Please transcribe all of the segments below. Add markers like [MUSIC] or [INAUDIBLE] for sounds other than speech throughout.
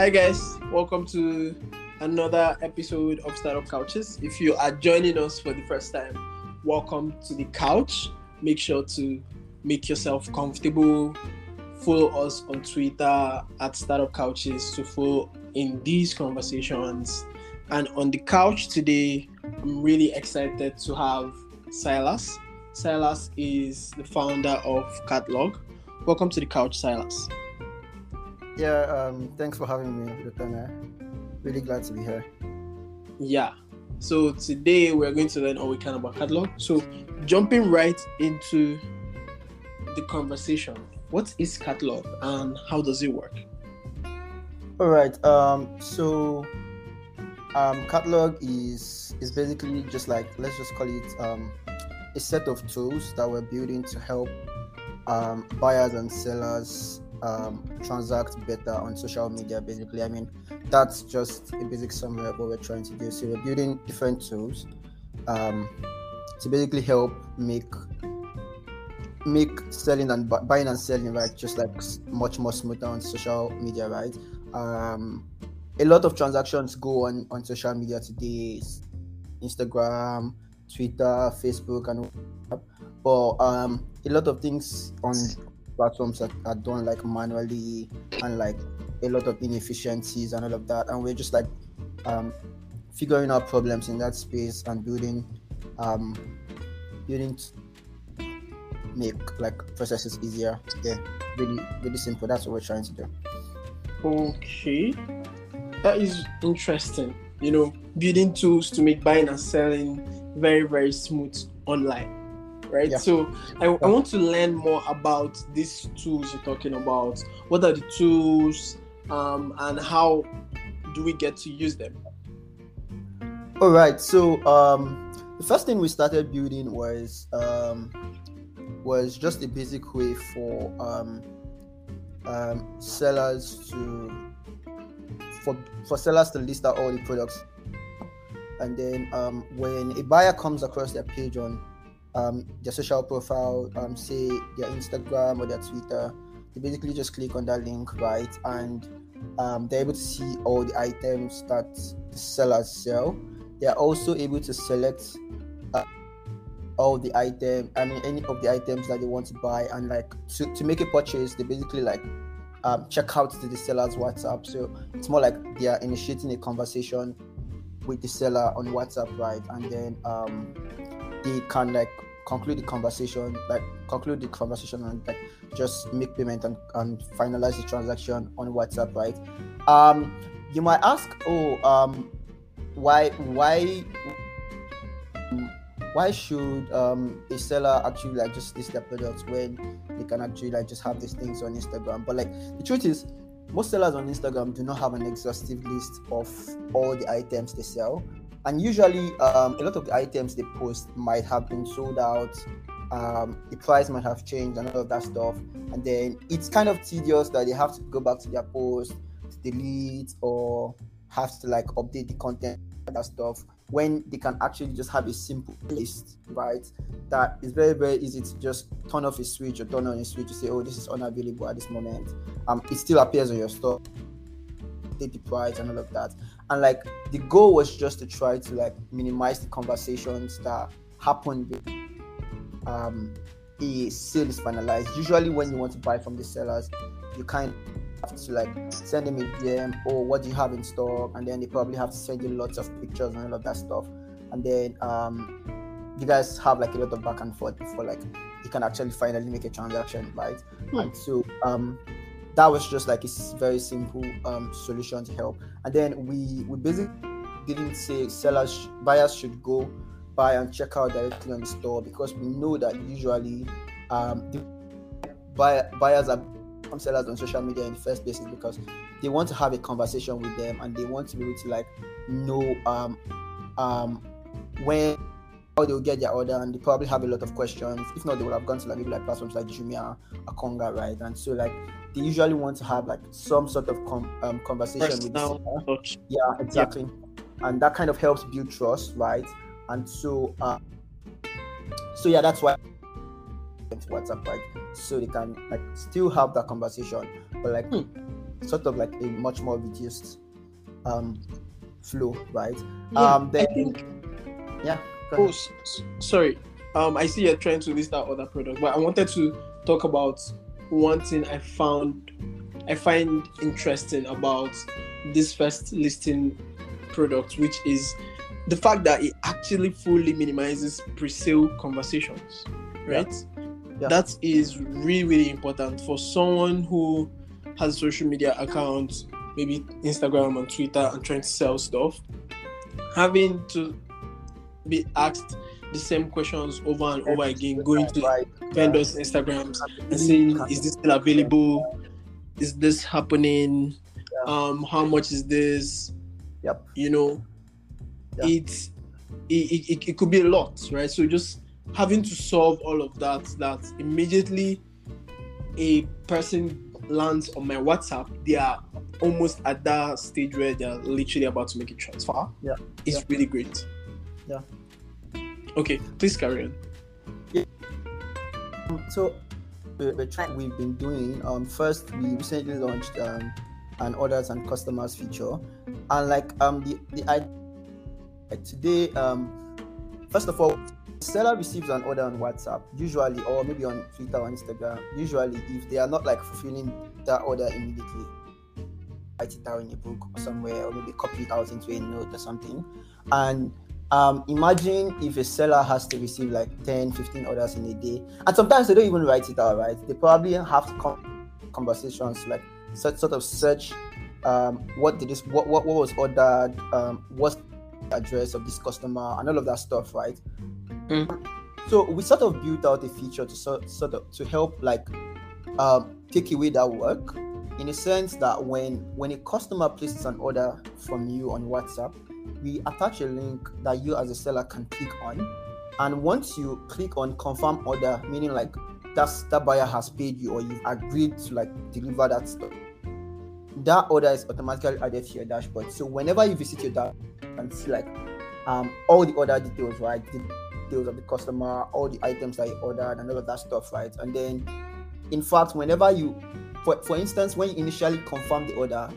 Hi guys, welcome to another episode of Startup Couches. If you are joining us for the first time, welcome to the couch. Make sure to make yourself comfortable. Follow us on Twitter at Startup Couches to follow in these conversations. And on the couch today, I'm really excited to have Silas. Silas is the founder of Catlog. Welcome to the couch, Silas. Yeah, um, thanks for having me, Lieutenant. Really glad to be here. Yeah. So today we're going to learn all we can about Catlog. So jumping right into the conversation, what is Catlog and how does it work? All right. Um, so um, Catlog is is basically just like let's just call it um, a set of tools that we're building to help um, buyers and sellers um, transact better on social media. Basically, I mean that's just a basic summary of what we're trying to do. So we're building different tools um, to basically help make make selling and bu- buying and selling right just like much more smoother on social media, right? Um, a lot of transactions go on on social media today, Instagram, Twitter, Facebook, and but um, a lot of things on platforms are, are done like manually and like a lot of inefficiencies and all of that and we're just like um, figuring out problems in that space and building um, building make like processes easier yeah really really simple that's what we're trying to do Okay. That is interesting. You know, building tools to make buying and selling very, very smooth online. Right. Yeah. So I, I want to learn more about these tools you're talking about. What are the tools um, and how do we get to use them? all right so um the first thing we started building was um was just a basic way for um um sellers to for for sellers to list out all the products and then um when a buyer comes across their page on um their social profile um say their instagram or their twitter they basically just click on that link right? And um, they're able to see all the items that the sellers sell. They are also able to select uh, all the item i mean any of the items that they want to buy and like to, to make a purchase they basically like um, check out to the seller's whatsapp. So it's more like they are initiating a conversation with the seller on whatsapp right? And then um, they can like conclude the conversation like conclude the conversation and like just make payment and, and finalize the transaction on whatsapp right um you might ask oh um why why why should um, a seller actually like just list their products when they can actually like just have these things on Instagram? But like the truth is, most sellers on Instagram do not have an exhaustive list of all the items they sell, and usually um, a lot of the items they post might have been sold out. Um, the price might have changed and all of that stuff, and then it's kind of tedious that they have to go back to their post, to delete or have to like update the content that stuff when they can actually just have a simple list, right? That is very, very easy to just turn off a switch or turn on a switch to say, oh, this is unavailable at this moment. Um, it still appears on your store, the price and all of that. And like the goal was just to try to like minimize the conversations that happen with um a sale is finalized. Usually when you want to buy from the sellers, you kind have to like send them a DM or what do you have in stock, and then they probably have to send you lots of pictures and all of that stuff. And then um, you guys have like a lot of back and forth before like you can actually finally make a transaction, right? Hmm. And so um, that was just like a very simple um, solution to help. And then we we basically didn't say sellers buyers should go buy and check out directly on the store because we know that usually um, the buy, buyers are sellers on social media in the first place because they want to have a conversation with them and they want to be able to like know um um when how they'll get their order and they probably have a lot of questions. If not, they would have gone to like maybe like platforms like Jumia or Konga, right? And so like they usually want to have like some sort of com- um, conversation with the Personal seller. touch. Yeah, exactly. And that kind of helps build trust, right? And so, uh, so yeah, that's why WhatsApp, right? So they can like still have that conversation, but like Hmm. sort of like a much more reduced um, flow, right? Yeah, um, then I think. yeah. Oh, s- sorry. Um, I see you're trying to list out other products, but I wanted to talk about one thing I found I find interesting about this first listing product, which is the fact that it actually fully minimizes pre-sale conversations. Right? Yeah. That is really, really important for someone who has a social media account, maybe Instagram and Twitter, and trying to sell stuff. Having to be asked the same questions over and over again, going to vendors' Instagrams and saying, "Is this still available? Is this happening? Yeah. Um, how much is this?" Yep. You know, Yeah. it's it, it, it, it could be a lot, right? So just having to solve all of that, that immediately a person lands on my WhatsApp, they are almost at that stage where they're literally about to make a transfer. Yeah. It's Yeah. really great. Yeah. Okay, please carry on. Yeah. So the, the track we've been doing, um, first we recently launched um, an orders and customers feature, and like um the the idea like today um first of all seller receives an order on WhatsApp usually or maybe on Twitter or Instagram usually if they are not like fulfilling that order immediately write it down in a book or somewhere or maybe copy it out into a note or something and um, imagine if a seller has to receive like 10 15 orders in a day. And sometimes they don't even write it out right? They probably have to come conversations like sort, sort of search um, what did this what, what, what was ordered um, what's the address of this customer and all of that stuff right? Mm. so we sort of built out a feature to sort, sort of to help like um, take away that work in a sense that when when a customer places an order from you on whatsapp we attach a link that you as a seller can click on. And once you click on confirm order meaning like that's that buyer has paid you or you've agreed to like deliver that stuff that order is automatically added to your dashboard. So whenever you visit your dashboard and see like um all the order details right? The details of the customer all the items that you ordered and all of that stuff right? And then in fact whenever you for, for instance when you initially confirm the order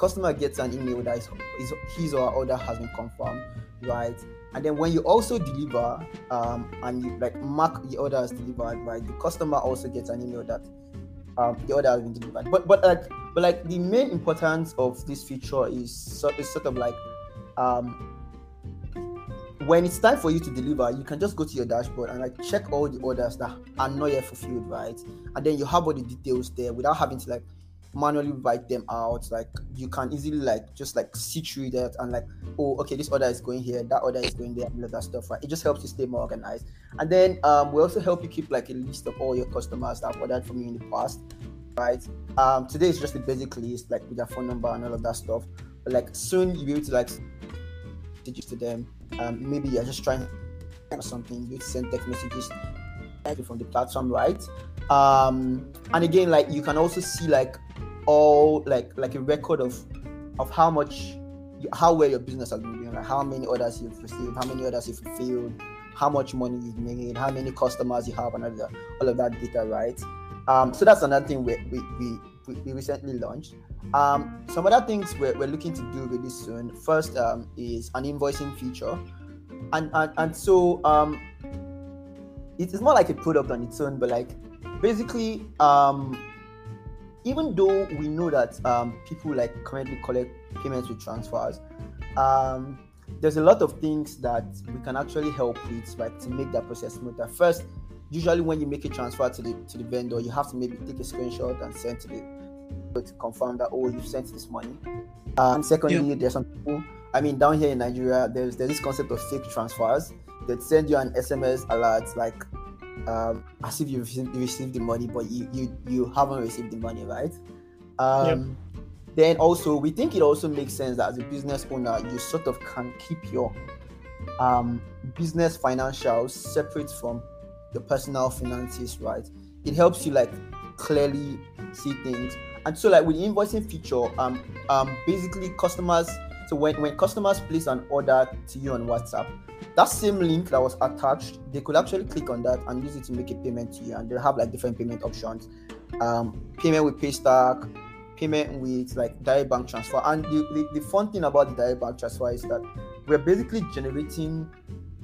customer gets an email that is, is his or her order has been confirmed right and then when you also deliver um, and you like mark the order as delivered right the customer also gets an email that um, the order has been delivered but but like but like the main importance of this feature is, so, is sort of like um, when it's time for you to deliver, you can just go to your dashboard and like check all the orders that are not yet fulfilled, right? And then you have all the details there without having to like manually write them out. Like you can easily like just like see through that and like, oh, okay, this order is going here, that order is going there, and all that stuff, right? It just helps you stay more organized. And then um, we also help you keep like a list of all your customers that ordered from you in the past, right? Um, today is just a basic list, like with their phone number and all of that stuff. But like soon you'll be able to like messages to them. Um, maybe you're just trying or something, you send text messages from the platform, right? Um, and again, like you can also see like all like like a record of of how much how well your business has been doing, like how many orders you've received, how many orders you've fulfilled, how much money you've made, how many customers you have, and all of that, all of that data, right? Um, so that's another thing we we, we, we, recently launched. Um, some other things we're, we're looking to do really soon. First um, is an invoicing feature, and and, and so um, it is more like a product on its own, but like basically, um, even though we know that um, people like currently collect payments with transfers, um, there's a lot of things that we can actually help with, like to make that process smoother. First, usually when you make a transfer to the to the vendor, you have to maybe take a screenshot and send to the to confirm that oh you've sent this money. Uh, and secondly, Yeah. there's some people. I mean, down here in Nigeria, there's there's this concept of fake transfers that send you an SMS alert like um, as if you received, the money, but you you you haven't received the money, right? Um, Then also, we think it also makes sense that as a business owner, you sort of can keep your um, business financials separate from your personal finances, right? It helps you like clearly see things. And so, like with the invoicing feature, um, um, basically customers. So when when customers place an order to you on WhatsApp, that same link that was attached, they could actually click on that and use it to make a payment to you. And they'll have like different payment options. Um, payment with Paystack, payment with like direct bank transfer. And the, the, the fun thing about the direct bank transfer is that we're basically generating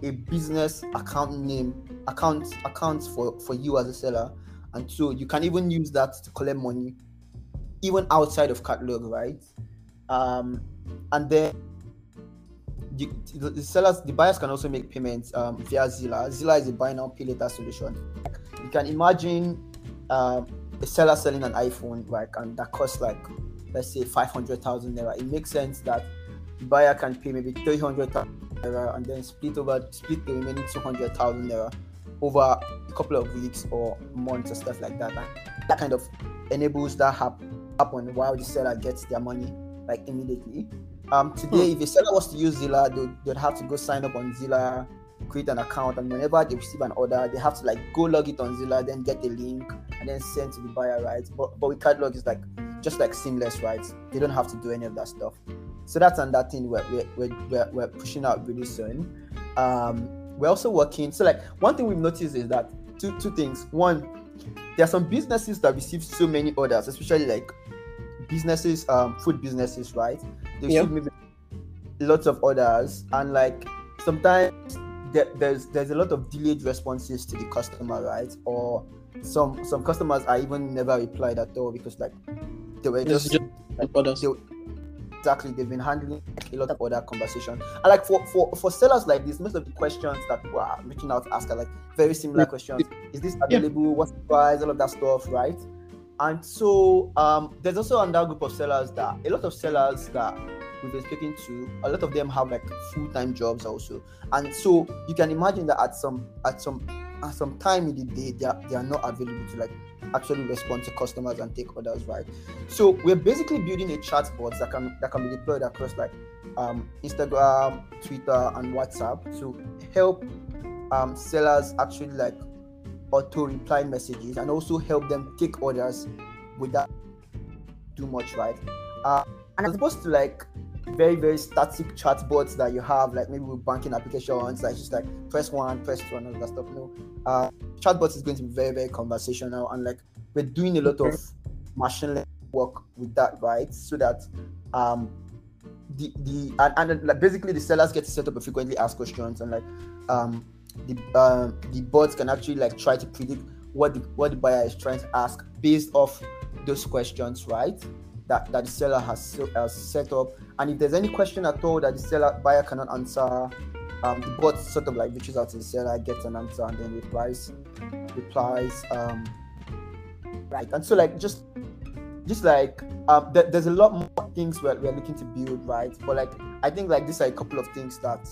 a business account name account accounts for for you as a seller and so you can even use that to collect money even outside of Catlog right um and then the, the sellers the buyers can also make payments um, via zilla zilla is a buy now pay later solution. You can imagine um, a seller selling an iphone right and that costs like let's say 500000 naira. It makes sense that the buyer can pay maybe 300000 naira and then split over split the remaining 200,000 naira over a couple of weeks or months or stuff like that. And that kind of enables that hap- happen while the seller gets their money like immediately. Um, today, hmm. if a seller was to use Zilla, they, would have to go sign up on Zilla, create an account, and whenever they receive an order, they have to like go log it on Zilla, then get the link, and then send to the buyer, right? But but with Catlog, it's like just like seamless, right? They don't have to do any of that stuff. So that's another thing we're, we're, we're, we're pushing out really soon. Um, we're also working. So, like, one thing we've noticed is that two, two things. One, there are some businesses that receive so many orders, especially like businesses, um, food businesses, right? They receive maybe lots of orders, and like sometimes there, there's there's a lot of delayed responses to the customer, right? Or some some customers are even never replied at all because like they were just, just like, they, exactly they've been handling a lot of other conversation. And like for for for sellers like this, most of the questions that are reaching out to ask are like very similar questions. Is this available? Yeah. What's the price? All of that stuff, right? And so um, there's also another group of sellers that a lot of sellers that we've been speaking to, a lot of them have like full-time jobs also. And so you can imagine that at some at some at some time in the day they are, they are not available to like actually respond to customers and take orders right so we're basically building a chat bot that can that can be deployed across like um, instagram twitter and whatsapp to help um, sellers actually like auto reply messages and also help them take orders without too much right? Uh, and as opposed to like very very static chatbots that you have like maybe with banking applications like just like press one press two and all that stuff you know? Uh chatbot is going to be very very conversational and like we're doing a lot of machine learning work with that right? So that um the the and, and like basically the sellers get to set up a frequently asked questions and like um the uh, the bots can actually like try to predict what the what the buyer is trying to ask based off those questions right that, that the seller has, has set up. And if there's any question at all that the seller buyer cannot answer, um, the bot sort of like reaches out to the seller, gets an answer, and then replies, replies, um, right. And so like just, just like um, th- there's a lot more things we're, we're looking to build, right? But like I think like these are a couple of things that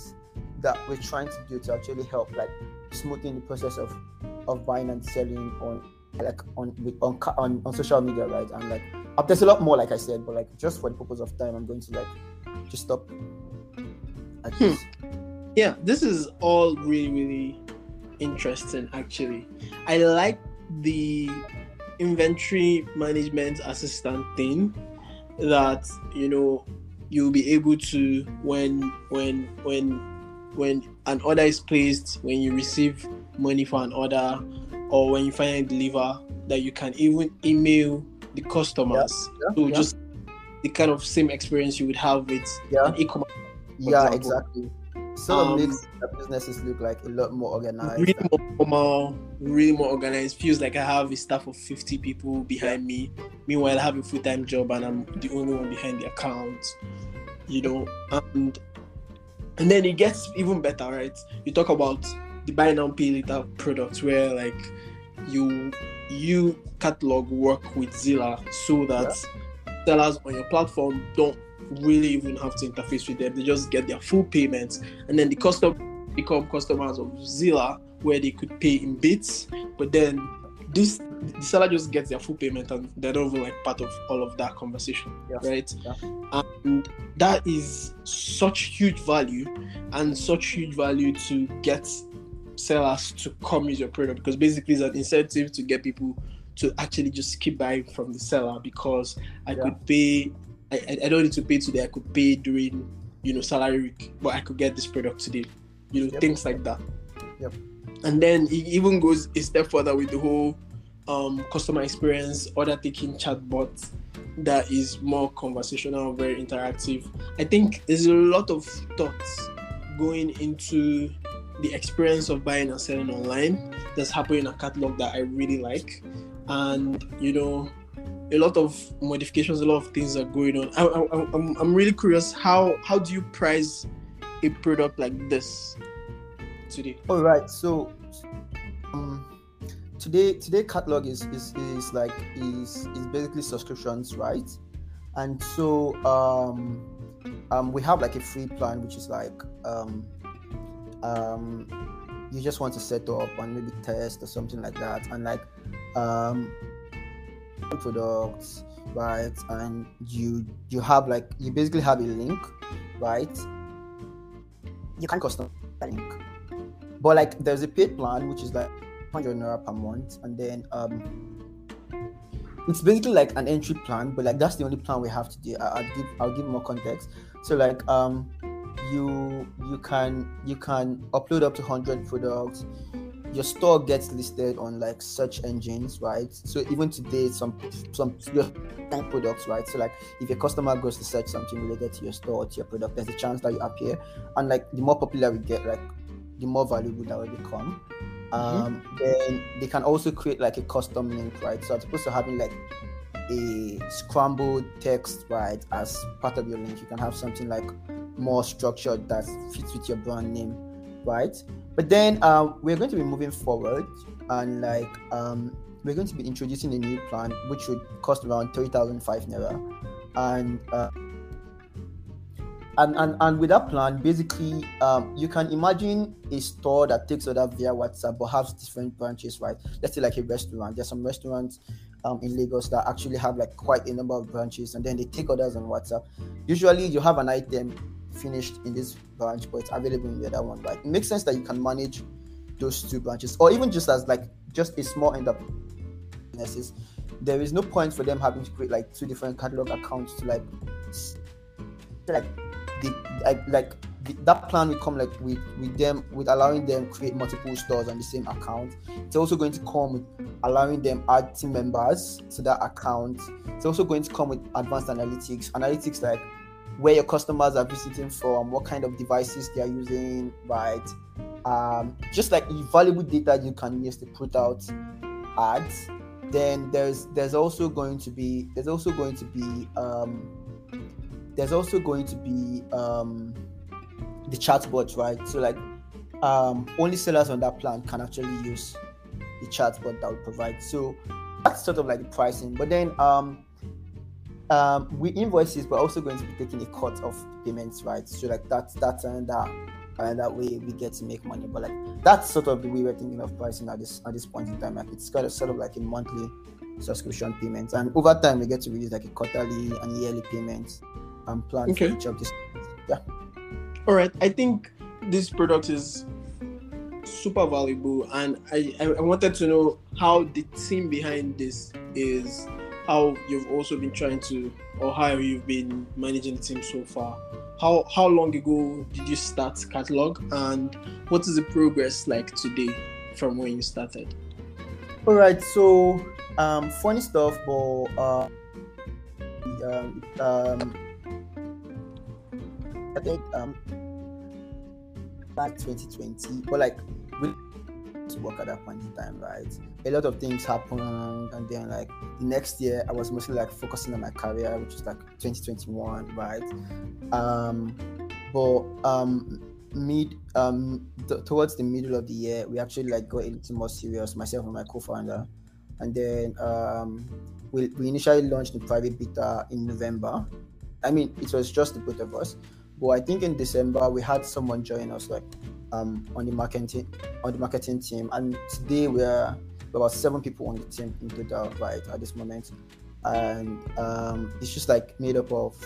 that we're trying to do to actually help like smoothing the process of of buying and selling on like on on on, on social media, right? And like there's a lot more, like I said, but like just for the purpose of time, I'm going to like just stop. Hmm. Yeah, this is all really really interesting. Actually, I like the inventory management assistant thing that you know you'll be able to when when when when an order is placed when you receive money for an order or when you finally deliver that you can even email the customers yeah, yeah, yeah. just the kind of same experience you would have with yeah. e-commerce. Yeah, example. exactly. So um, it makes the businesses look like a lot more organized. Really more formal, really more organized. Feels like I have a staff of 50 people behind me. Meanwhile, I have a full time job and I'm the only one behind the account. You know, and and then it gets even better, right? You talk about the buy now pay later products where like you you Catlog work with Zilla so that yeah. sellers on your platform don't really even have to interface with them. They just get their full payments, and then the customer become customers of Zilla where they could pay in bits. But then this the seller just gets their full payment and they're not even like part of all of that conversation, yeah. right? Yeah. And that is such huge value and such huge value to get sellers to come use your product because basically it's an incentive to get people to actually just keep buying from the seller because I yeah. could pay I, I don't need to pay today I could pay during you know salary week but I could get this product today you know yep. things like that yep. and then it even goes a step further with the whole um, customer experience order taking chatbot that is more conversational, very interactive. I think there's a lot of thoughts going into the experience of buying and selling online that's happening in a Catlog that I really like. And you know, a lot of modifications, a lot of things are going on. I, I, I'm, I'm really curious how how do you price a product like this today? All right, so um, today today Catlog is is, is like is is basically subscriptions, right? And so um, um, we have like a free plan, which is like um, um, you just want to set up and maybe test or something like that, and like um, products, right? And you you have like you basically have a link, right? You can custom the link, but like there's a paid plan which is like 100 naira per month, and then um it's basically like an entry plan, but like that's the only plan we have to do. I, will give I'll give more context. So like um you you can you can upload up to 100 products your store gets listed on like search engines right so even today some some products right so like if a customer goes to search something related to your store or to your product there's a chance that you appear and like the more popular we get like the more valuable that will become. Um mm-hmm. then they can also create like a custom link right so as opposed to having like a scrambled text right as part of your link you can have something like more structured that fits with your brand name, right? But then um, we're going to be moving forward and like um, we're going to be introducing a new plan which would cost around 3,005 naira. And, uh, and, and and with that plan, basically, um, you can imagine a store that takes order via WhatsApp but has different branches, right? Let's say like a restaurant. There's some restaurants um, in Lagos that actually have like quite a number of branches, and then they take orders on WhatsApp. Usually, you have an item finished in this branch, but it's available in the other one, right? It makes sense that you can manage those two branches, or even just as like just a small end up businesses. There is no point for them having to create like two different Catlog accounts to like, to like, the, like, like the, that plan will come like with with them with allowing them create multiple stores on the same account. It's also going to come with allowing them add team members to that account. It's also going to come with advanced analytics, analytics like where your customers are visiting from, what kind of devices they are using, right? Um, just like valuable data you can use to put out ads. Then there's there's also going to be there's also going to be um, there's also going to be um, the chatbot, right? So like um, only sellers on that plan can actually use the chatbot that we provide. So that's sort of like the pricing. But then um, um, we invoices, we're also going to be taking a cut of payments, right? So like that's that's and that that way we get to make money. But like that's sort of the way we're thinking of pricing at this at this point in time. Like it's got a sort of like a monthly subscription payment, and over time we get to release like a quarterly and yearly payment and plan okay. for each of this. Yeah. All right. I think this product is super valuable, and I I wanted to know how the team behind this is how you've also been trying to or how you've been managing the team so far how how long ago did you start Catlog and what is the progress like today from when you started all right so um funny stuff but uh um, um i think um back 2020 but like we to work at that point in time, right? A lot of things happened, and then like the next year, I was mostly like focusing on my career, which was like 2021, right? Um, but um, mid um th- towards the middle of the year, we actually like got into more serious, myself and my co-founder, and then um, we we initially launched the private beta in November. I mean, it was just the both of us, but I think in December we had someone join us like um, on the marketing on the marketing team, and today we're about seven people on the team in total, right at this moment, and um, it's just like made up of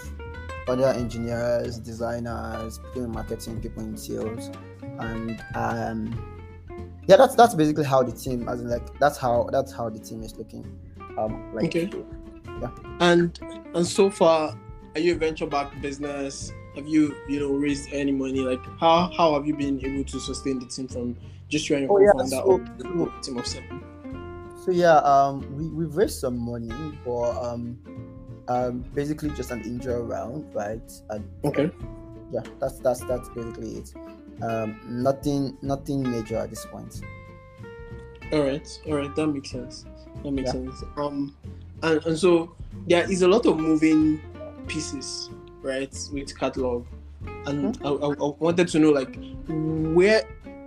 other engineers, designers, people in marketing, people in sales, and um, yeah, that's that's basically how the team, as in like that's how that's how the team is looking. Um, like, okay. Yeah. And and so far, are you a venture backed business? Have you you know raised any money like how how have you been able to sustain the team from just you and your oh, yeah, so, so, team of seven so yeah um we, we've raised some money but um Um, basically just an injury round, right? And Okay. yeah, that's that's that's basically it. Um, nothing nothing major at this point. All right. All right. That makes sense. That makes Yeah. sense. Um, and, and so there is a lot of moving pieces, right, with Catlog, and I, I, I wanted to know like where,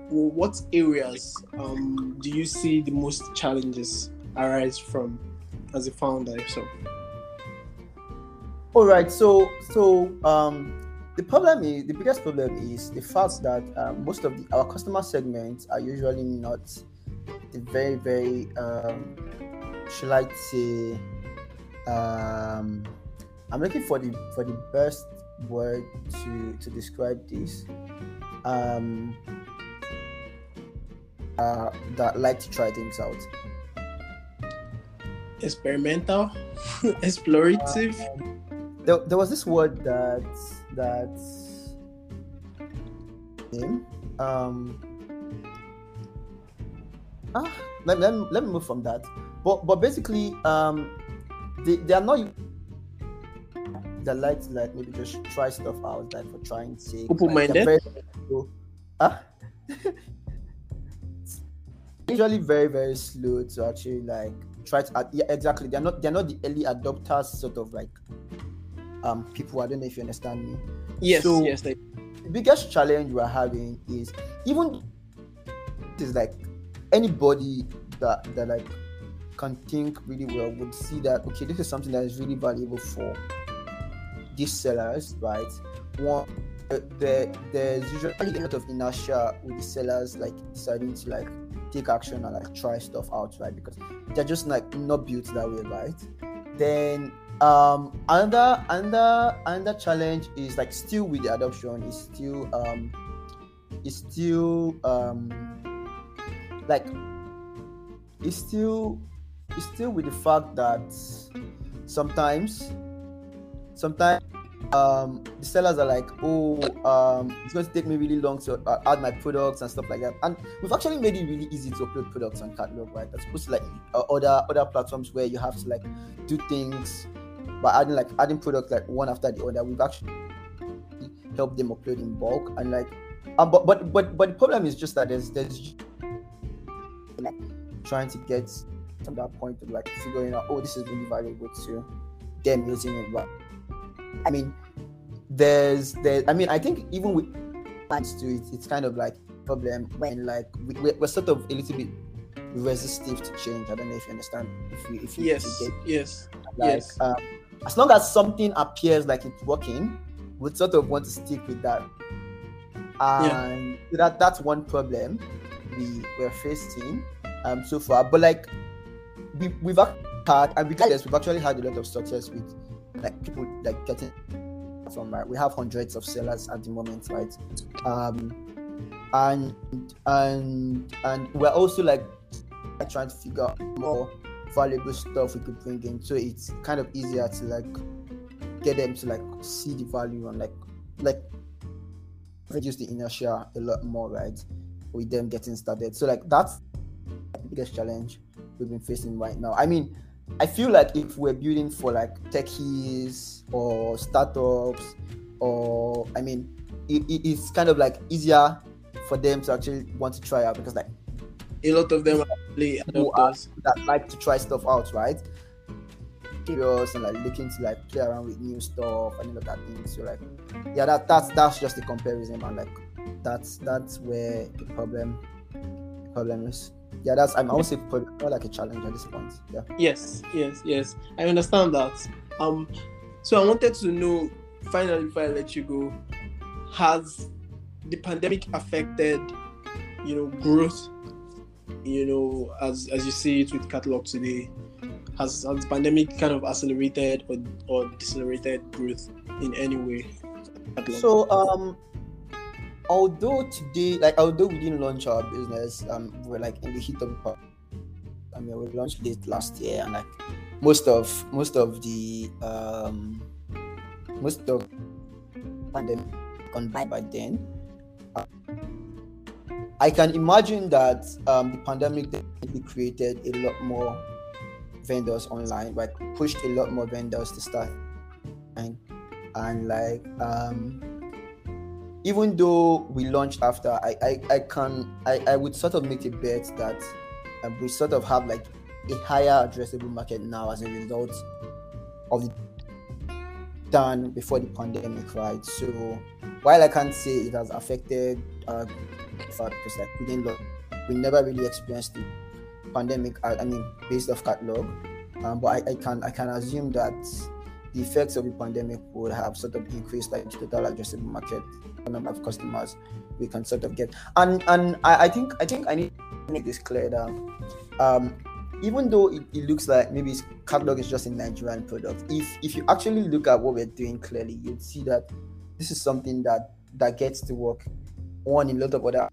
what areas um do you see the most challenges arise from as a founder? So All right, so so um, the problem is the biggest problem is the fact that um, most of the, our customer segments are usually not the very very um, should I say um, I'm looking for the for the best word to to describe this um, uh, that like to try things out. experimental, [LAUGHS] explorative. there, there was this word that that name um ah let, let, me- let me move from that but but basically um they, they are not that like to like maybe just try stuff out like for trying sake like, Open-minded? they're very. Huh? [LAUGHS] usually very very slow to actually like try to uh, yeah exactly they're not they're not the early adopters sort of like um people i don't know if you understand me Yes, So- yes. Like, the biggest challenge we're having is even is like anybody that that like can think really well would see that okay this is something that is really valuable for these sellers right? One there there's usually a lot of inertia with the sellers like deciding to like take action and like try stuff out right? Because they're just like not built that way right? Then um another another another challenge is like still with the adoption is still um is still um like it's still it's still with the fact that sometimes sometimes um the sellers are like oh um it's going to take me really long to uh, add my products and stuff like that. And we've actually made it really easy to upload products on Catlog right? As opposed to like uh, other other platforms where you have to like do things by adding like adding products like one after the other. We've actually helped them upload in bulk and like um but but but, but the problem is just that there's there's like trying to get to that point of like figuring out oh this is really valuable to them using it but i mean there's there i mean i think even with plans to it it's kind of like problem when like we, we're, we're sort of a little bit resistive to change i don't know if you understand if you if you, yes, if you get yes. like Yes. um, as long as something appears like it's working we sort of want to stick with that and that that's one problem we we're facing um so far but like we, we've had and because we've actually had a lot of success with like people like getting from right we have hundreds of sellers at the moment right? Um and and and we're also like trying to figure out more valuable stuff we could bring in. So it's kind of easier to like get them to like see the value and like like reduce the inertia a lot more right? With them getting started. So like that's the biggest challenge we've been facing right now. I mean i feel like if we're building for like techies or startups or i mean it, it- it's kind of like easier for them to actually want to try out because like A lot of them are adopters. that like to try stuff out, right? Curious and like looking to like play around with new stuff and all of that thing. So like, yeah, that that's that's just the comparison, and like that's that's where the problem the problem is. Yeah, that's I'm also more like a challenge at this point. Yeah. Yes, yes, yes. I understand that. Um, so I wanted to know, finally, before I let you go, has the pandemic affected, you know, growth? You know, as as you see it with Catlog today, has, has the pandemic kind of accelerated or or decelerated growth in any way? So um, although today, like although we didn't launch our business, um, we're like in the heat of the I mean, we launched it last year, and like most of most of the um, most of pandemic gone by by then. Uh, I can imagine that um, the pandemic definitely created a lot more vendors online, like pushed a lot more vendors to start and and like um even though we launched after I I, I can I, I would sort of make a bet that um, we sort of have like a higher addressable market now as a result of the done before the pandemic, right? So while I can't say it has affected uh because like we didn't we never really experienced the pandemic. I, I mean, based off Catlog, um, but I, I can I can assume that the effects of the pandemic would have sort of increased like the total addressable market number of customers we can sort of get. And and I, I think I think I need to make this clear that um, even though it, it looks like maybe Catlog is just a Nigerian product, if if you actually look at what we're doing clearly, you'd see that this is something that that gets to work on in a lot of other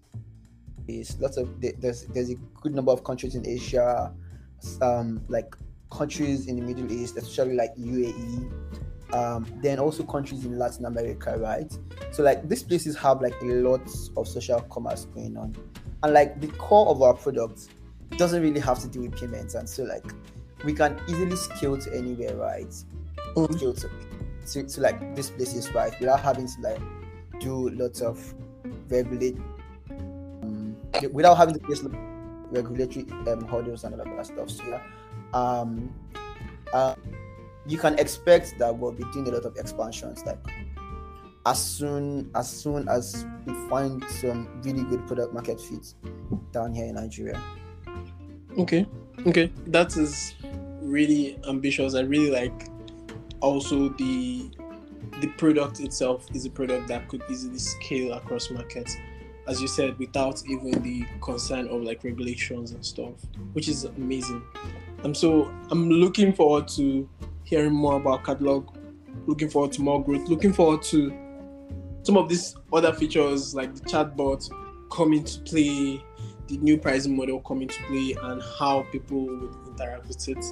is lots of there's there's a good number of countries in Asia, um, like countries in the Middle East, especially like UAE, um, then also countries in Latin America, right? So like these places have like a lot of social commerce going on, and like the core of our product doesn't really have to do with payments, and so like we can easily scale to anywhere, right? Mm-hmm. Scale to, to, to like these places, right, without having to like do lots of regulate um, without having to face regulatory um, hurdles and all of that stuff. So yeah, um, uh, you can expect that we'll be doing a lot of expansions like as soon as soon as we find some really good product market fit down here in Nigeria. Okay. Okay. That is really ambitious. I really like also the the product itself is a product that could easily scale across markets as you said without even the concern of like regulations and stuff which is amazing um so i'm looking forward to hearing more about Catlog looking forward to more growth looking forward to some of these other features like the chatbot come into play the new pricing model come into play and how people would interact with it.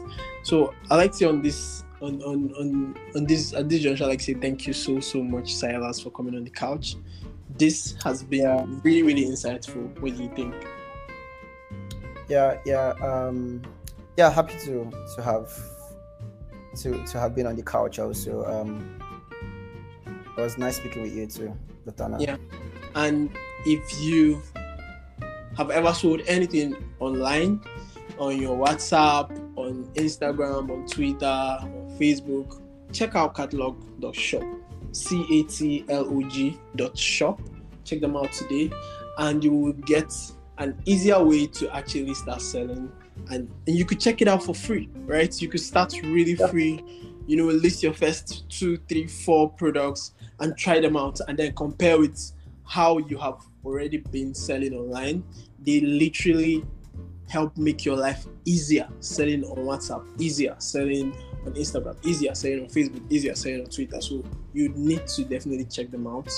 So i like to on this on on on on this at this juncture like to say thank you so so much silas for coming on the couch. This has been really really insightful. What do you think? Yeah yeah um yeah happy to to have to to have been on the couch also um it was nice speaking with you too Latana. yeah. And if you have ever sold anything online on your whatsapp on instagram on twitter on facebook check out catlog.shop c-a-t-l-o-g dot shop. Check them out today. And you will get an easier way to actually start selling and, and you could check it out for free right you could start really yeah. free you know list your first two three four products and try them out and then compare with how you have already been selling online they literally help make your life easier selling on whatsapp easier selling on Instagram, easier selling on Facebook, easier selling on Twitter. So you need to definitely check them out.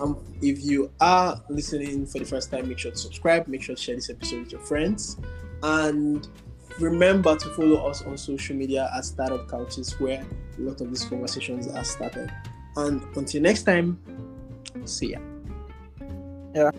Um, if you are listening for the first time, make sure to subscribe, make sure to share this episode with your friends, and remember to follow us on social media at Startup Couches, where a lot of these conversations are started. And until next time, see ya. Yeah.